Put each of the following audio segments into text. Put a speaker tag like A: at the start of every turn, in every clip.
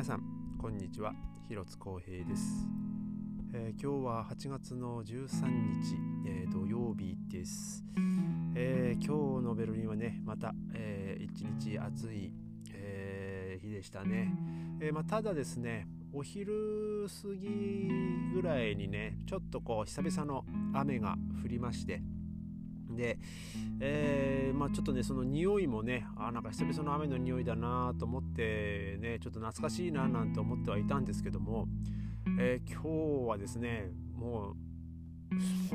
A: 皆さんこんにちは。広津光平です、えー、今日は8月の13日、えー、土曜日です、えー、今日のベルリンはねまた、えー、一日暑い、え日でしたね、えまあ、ただですねお昼過ぎぐらいにねちょっとこう久々の雨が降りましてで、えー、まあ、ちょっとねその匂いもねあなんか久々の雨の匂いだなと思ってねちょっと懐かしいななんて思ってはいたんですけども、えー、今日はですねもう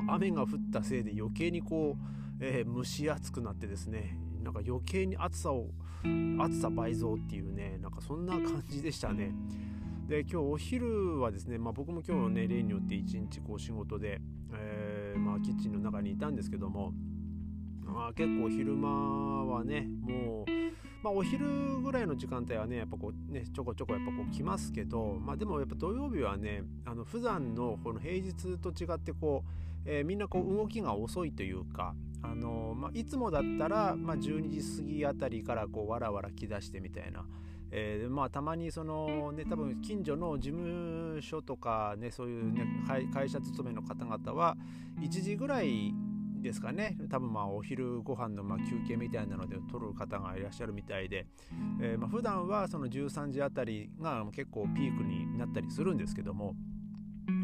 A: 雨が降ったせいで余計にこう、えー、蒸し暑くなってですねなんか余計に暑さを暑さ倍増っていうねなんかそんな感じでしたね。で今日お昼はですね、まあ、僕も今日ね例によって一日こう仕事で、えー、まあ、キッチンの中にいたんですけどもまあ、結構昼間はねもう、まあ、お昼ぐらいの時間帯はねやっぱこうねちょこちょこやっぱこう来ますけど、まあ、でもやっぱ土曜日はねあの普段のこの平日と違ってこう、えー、みんなこう動きが遅いというかあのまあ、いつもだったら、まあ、12時過ぎあたりからこうわらわら来だしてみたいな、えー、まあたまにそのね多分近所の事務所とかねそういうね会社勤めの方々は1時ぐらいですかね。多分まあお昼ご飯のま休憩みたいなので取る方がいらっしゃるみたいで、えー、ま普段はその13時あたりが結構ピークになったりするんですけども、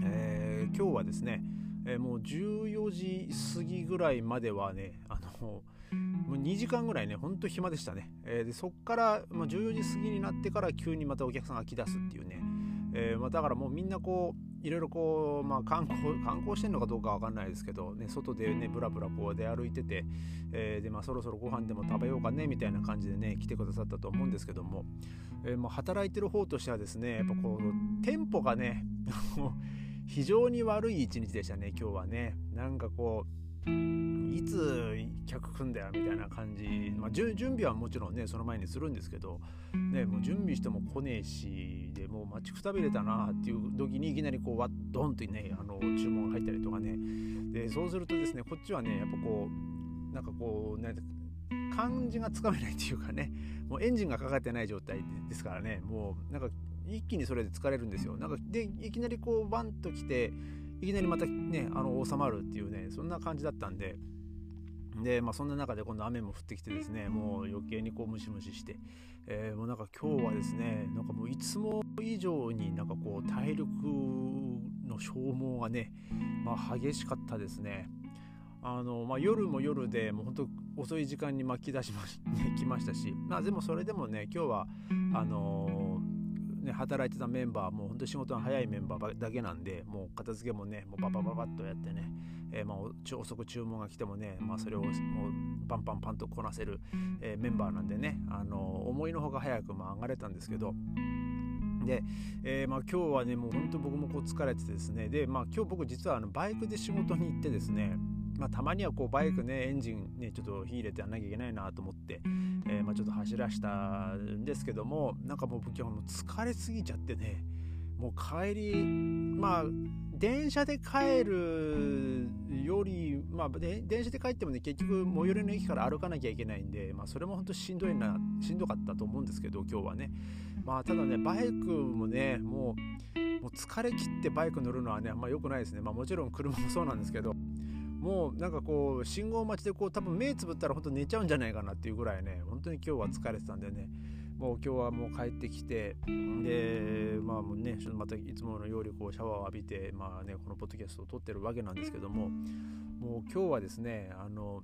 A: えー、今日はですね、えー、もう14時過ぎぐらいまではねあのもう2時間ぐらいねほんと暇でしたね、えー、でそっから、まあ、14時過ぎになってから急にまたお客さんが来だすっていうね、えーまあ、だからもうみんなこういろいろこう、まあ、観光観光してるのかどうかわかんないですけど、ね、外でねぶらぶらこう出歩いてて、えー、でまあ、そろそろご飯でも食べようかねみたいな感じでね来てくださったと思うんですけども、えー、まあ、働いてる方としてはですねやっぱこうテンポがね 非常に悪い一日でしたね今日はね。なんかこういつ客来んだよみたいな感じ、まあ、準備はもちろんねその前にするんですけど、ね、もう準備しても来ねえしでもう待ちくたびれたなっていう時にいきなりこうわドンとねあの注文が入ったりとかね。でそうするとですねこっちはねやっぱこうなんかこうね感じがつかめないっていうかねもうエンジンがかかってない状態ですからねもうなんか一気にそれで疲れるんですよ。なんかでいきなりこうバンと来ていきなりまたねあの収まるっていうねそんな感じだったんで。で、まあ、そんな中で今度雨も降ってきてですねもう余計にこうムシムシして、えー、もうなんか今日はですねなんかもういつも以上になんかこう体力の消耗がね、まあ、激しかったですね。あのまあ、夜も夜でもう本当遅い時間に巻き出しまし、ね、来ましたし、まあ、でもそれでもね今日はあのね、働いてたメンバーもう本当仕事が早いメンバーだけなんでもう片付けもねもうババババッとやってね、えー、まあ遅く注文が来てもね、まあ、それをもうパンパンパンとこなせる、えー、メンバーなんでね、あの思いのほか早くまあ上がれたんですけどで、えー、まあ、今日はねもう本当僕もこう疲れててですねで、まあ、今日僕実はあのバイクで仕事に行ってですねまあ、たまにはこうバイクねエンジンねちょっと火入れてやんなきゃいけないなと思って、えー、まあ、ちょっと走らしたんですけどもなんかもう今日も疲れすぎちゃってねもう帰りまあ電車で帰るより、まあ、電車で帰ってもね結局最寄りの駅から歩かなきゃいけないんで、まあ、それも本当しんどいなしんどかったと思うんですけど今日はね、まあ、ただねバイクもねもうもう疲れ切ってバイク乗るのはねあんま良くないですね、まあ、もちろん車もそうなんですけどもうなんかこう信号待ちでこう多分目つぶったら本当寝ちゃうんじゃないかなっていうぐらいね本当に今日は疲れてたんでねもう今日はもう帰ってきてでまあもうねまたいつものようにこうシャワーを浴びてまあねこのポッドキャストを撮ってるわけなんですけどももう今日はですねあの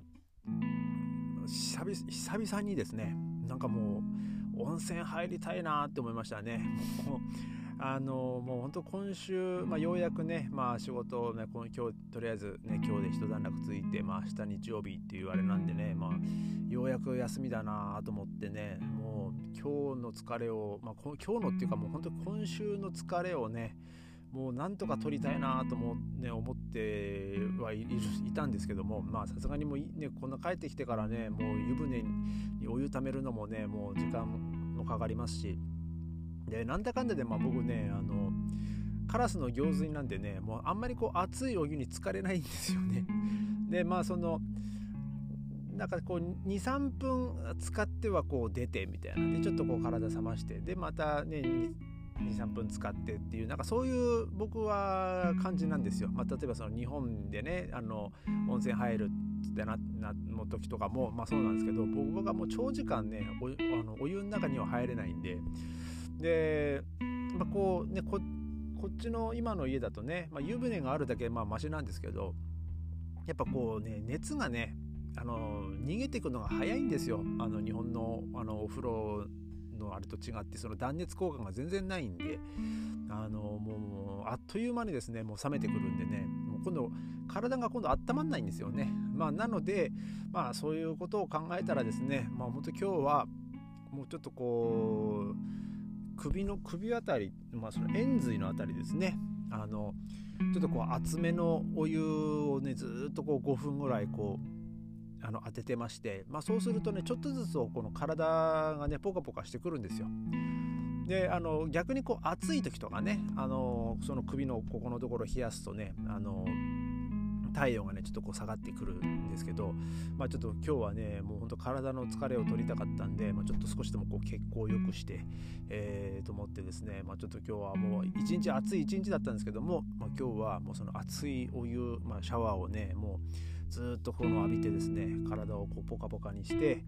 A: 久々にですねなんかもう温泉入りたいなって思いましたね。もうあのもう本当今週、まあ、ようやくね、まあ、仕事をねこの今日とりあえずね今日で一段落ついて、まあ、明日日曜日っていうあれなんでね、まあ、ようやく休みだなと思ってねもう今日の疲れを、まあ、今日のっていうかもう本当今週の疲れをねもうなんとか取りたいなとも、ね、思ってはいいたんですけどもまあさすがにもうねこんな帰ってきてからねもう湯船にお湯ためるのもねもう時間もかかりますしでなんだかんだでまあ僕ねあのカラスの行水なんでねもうあんまりこう熱いお湯に浸かれないんですよね。でまあそのなんかこう23分使ってはこう出てみたいなでちょっとこう体冷ましてでまたね23分使ってっていうなんかそういう僕は感じなんですよ。まあ、例えばその日本でねあの温泉入るってななの時とかも、まあ、そうなんですけど僕がもう長時間ねおあのお湯の中には入れないんでで、まあ、こうねこっちの今の家だとね、まあ、湯船があるだけまあマシなんですけどやっぱこうね熱がねあの逃げていくのが早いんですよ。あの日本のあのお風呂のあれと違ってその断熱効果が全然ないんで。あのもうあっという間にですねもう冷めてくるんでね。もう今度体が今度温まんないんですよね。まあなのでまあそういうことを考えたらですねまあ本当今日はもうちょっとこう首の首あたり、まあ、その円髄のあたりですねあのちょっとこう厚めのお湯をねずっとこう5分ぐらいこうあの当ててまして、まあ、そうするとねちょっとずつこの体がねポカポカしてくるんですよ。であの逆にこう暑い時とかねあのその首のここのところ冷やすとねあの体温がねちょっとこう下がってくるんですけど、まあ、ちょっと今日はねもうほんと体の疲れを取りたかったんで、まあ、ちょっと少しでもこう血行を良くして、えー、と思ってですね、まあ、ちょっと今日はもう一日暑い一日だったんですけども、まあ、今日はもうその熱いお湯、まあ、シャワーをねもうずっとこの浴びてですね体をこうポカポカにして、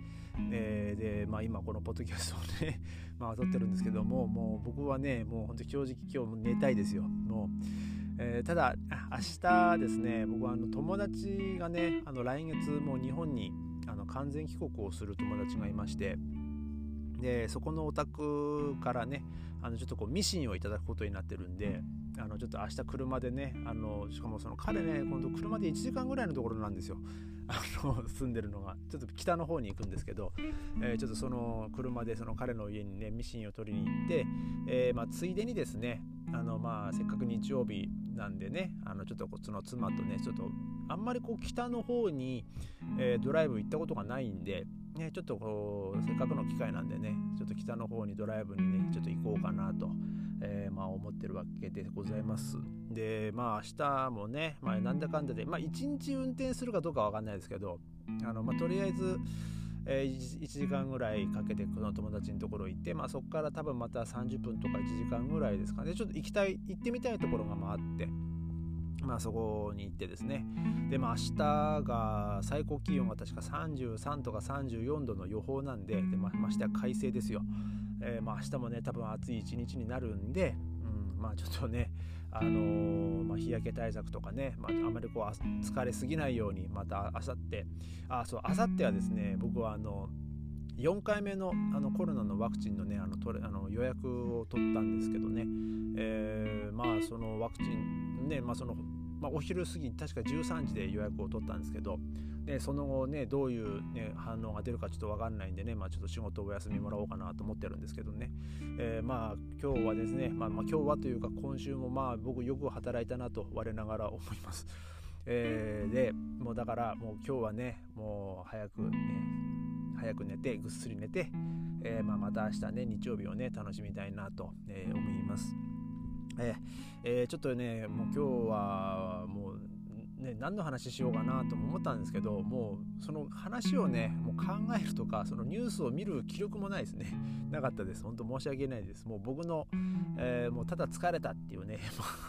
A: えー、で、まあ、今このポッドキャストをね、まあ、撮ってるんですけどももう僕はねもう本当に正直今日も寝たいですよ。もう、えー、ただ明日ですね僕はあの友達がねあの来月もう日本にあの完全帰国をする友達がいましてでそこのお宅からねあのちょっとこうミシンをいただくことになってるんであのちょっと明日車でねあのしかもその彼ね今度車で1時間ぐらいのところなんですよ。あの住んでるのが。ちょっと北の方に行くんですけど、えー、ちょっとその車でその彼の家にねミシンを取りに行って、えー、まあ、ついでにですねあのまあせっかく日曜日なんでねあのちょっとその妻とねちょっとあんまりこう北の方に、えー、ドライブ行ったことがないんでね、ちょっとこうせっかくの機会なんでねちょっと北の方にドライブにねちょっと行こうかなと、えー、まあ、思ってるわけでございます。でまあ明日もね、まあ、なんだかんだでまあ一日運転するかどうかわかんないですけどあの、まあ、とりあえずえー、1, 時間ぐらいかけてこの友達のところ行って、まあ、そこから多分また30分とか1時間ぐらいですかね。ちょっと行きたい行ってみたいところがまあってまあ、そこに行ってですね。で、まあ、明日が最高気温が確か33とか34度の予報なんでで、まあ、ましては快晴ですよ、えー、まあ明日もね多分暑い一日になるんで、うん、まあちょっとねあの、まあ、日焼け対策とかね、まあ、あまりこう疲れすぎないようにまたあさってあそうあさってはですね僕はあの4回目のあのコロナのワクチンの,、ね、あのあの予約を取ったんですけどね、えー、まあそのワクチンね、まあそのまあ、お昼過ぎ確か13時で予約を取ったんですけどでその後ねどういう、ね、反応が出るかちょっと分かんないんでね、まあ、ちょっと仕事をお休みもらおうかなと思ってるんですけどね、えー、まあ今日はですね、まあ、まあ今日はというか今週もまあ僕よく働いたなと我ながら思います。えー、でもうだからもう今日はねもう早くね早く寝てぐっすり寝て、えー、まあ、また明日ね日曜日をね楽しみたいなと、えー、思います。ええー、ちょっとねもう今日はもうね、何の話しようかなとも思ったんですけどもうその話をねもう考えるとかそのニュースを見る気力もないですね。なかったです。本当申し訳ないです。もう僕の、えー、もうただ疲れたっていうね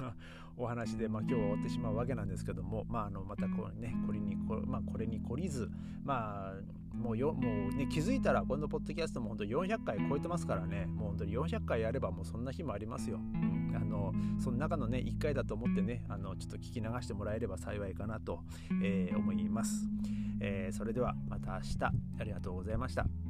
A: お話で、まあ、今日は終わってしまうわけなんですけども、まあ、あのまたこうねこれにこ,、まあ、これに懲りずまあもうよもうね気づいたらこのポッドキャストも本当400回超えてますからね。もう本当に400回やればもうそんな日もありますよ、うん、その中のね1回だと思ってねあのちょっと聞き流してもらえれば幸いかなと、えー、思います、えー、それではまた明日。ありがとうございました。